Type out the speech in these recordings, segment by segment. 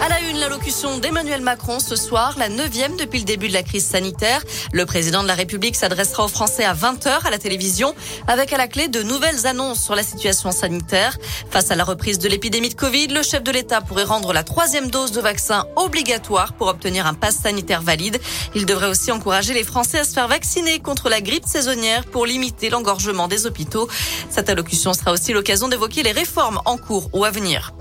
À la une, l'allocution d'Emmanuel Macron ce soir, la neuvième depuis le début de la crise sanitaire. Le président de la République s'adressera aux Français à 20h à la télévision avec à la clé de nouvelles annonces sur la situation sanitaire. Face à la reprise de l'épidémie de Covid, le chef de l'État pourrait rendre la troisième dose de vaccin obligatoire pour obtenir un pass sanitaire valide. Il devrait aussi encourager les Français à se faire vacciner contre la grippe saisonnière pour limiter l'engorgement des hôpitaux. Cette allocution sera aussi l'occasion d'évoquer les réformes en cours ou à venir.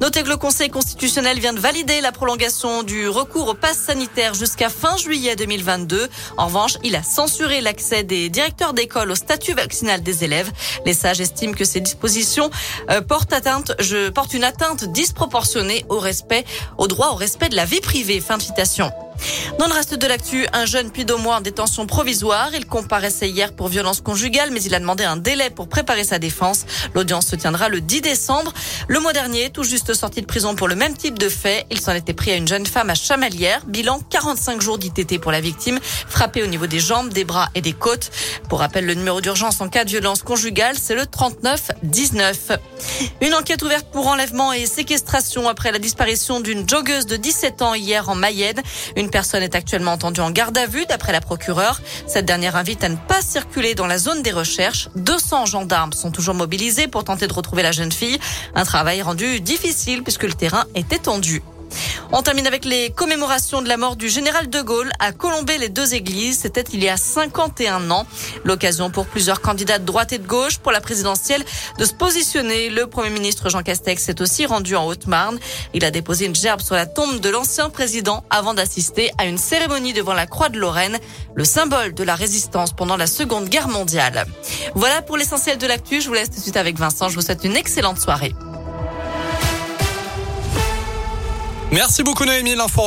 Notez que le Conseil constitutionnel vient de valider la prolongation du recours au pass sanitaire jusqu'à fin juillet 2022. En revanche, il a censuré l'accès des directeurs d'école au statut vaccinal des élèves. Les sages estiment que ces dispositions euh, portent atteinte, je porte une atteinte disproportionnée au respect, au droit au respect de la vie privée. Fin de citation. Dans le reste de l'actu, un jeune puis mois en détention provisoire. Il comparaissait hier pour violence conjugale, mais il a demandé un délai pour préparer sa défense. L'audience se tiendra le 10 décembre. Le mois dernier, tout juste sorti de prison pour le même type de fait, il s'en était pris à une jeune femme à Chamalières. Bilan 45 jours d'ITT pour la victime, frappée au niveau des jambes, des bras et des côtes. Pour rappel, le numéro d'urgence en cas de violence conjugale, c'est le 39 19. Une enquête ouverte pour enlèvement et séquestration après la disparition d'une joggeuse de 17 ans hier en Mayenne. Une personne actuellement entendue en garde à vue d'après la procureure. Cette dernière invite à ne pas circuler dans la zone des recherches. 200 gendarmes sont toujours mobilisés pour tenter de retrouver la jeune fille. Un travail rendu difficile puisque le terrain est étendu. On termine avec les commémorations de la mort du général de Gaulle à Colombey les deux églises. C'était il y a 51 ans. L'occasion pour plusieurs candidats de droite et de gauche pour la présidentielle de se positionner. Le premier ministre Jean Castex s'est aussi rendu en Haute-Marne. Il a déposé une gerbe sur la tombe de l'ancien président avant d'assister à une cérémonie devant la Croix de Lorraine, le symbole de la résistance pendant la Seconde Guerre mondiale. Voilà pour l'essentiel de l'actu. Je vous laisse tout de suite avec Vincent. Je vous souhaite une excellente soirée. Merci beaucoup Noémie, l'info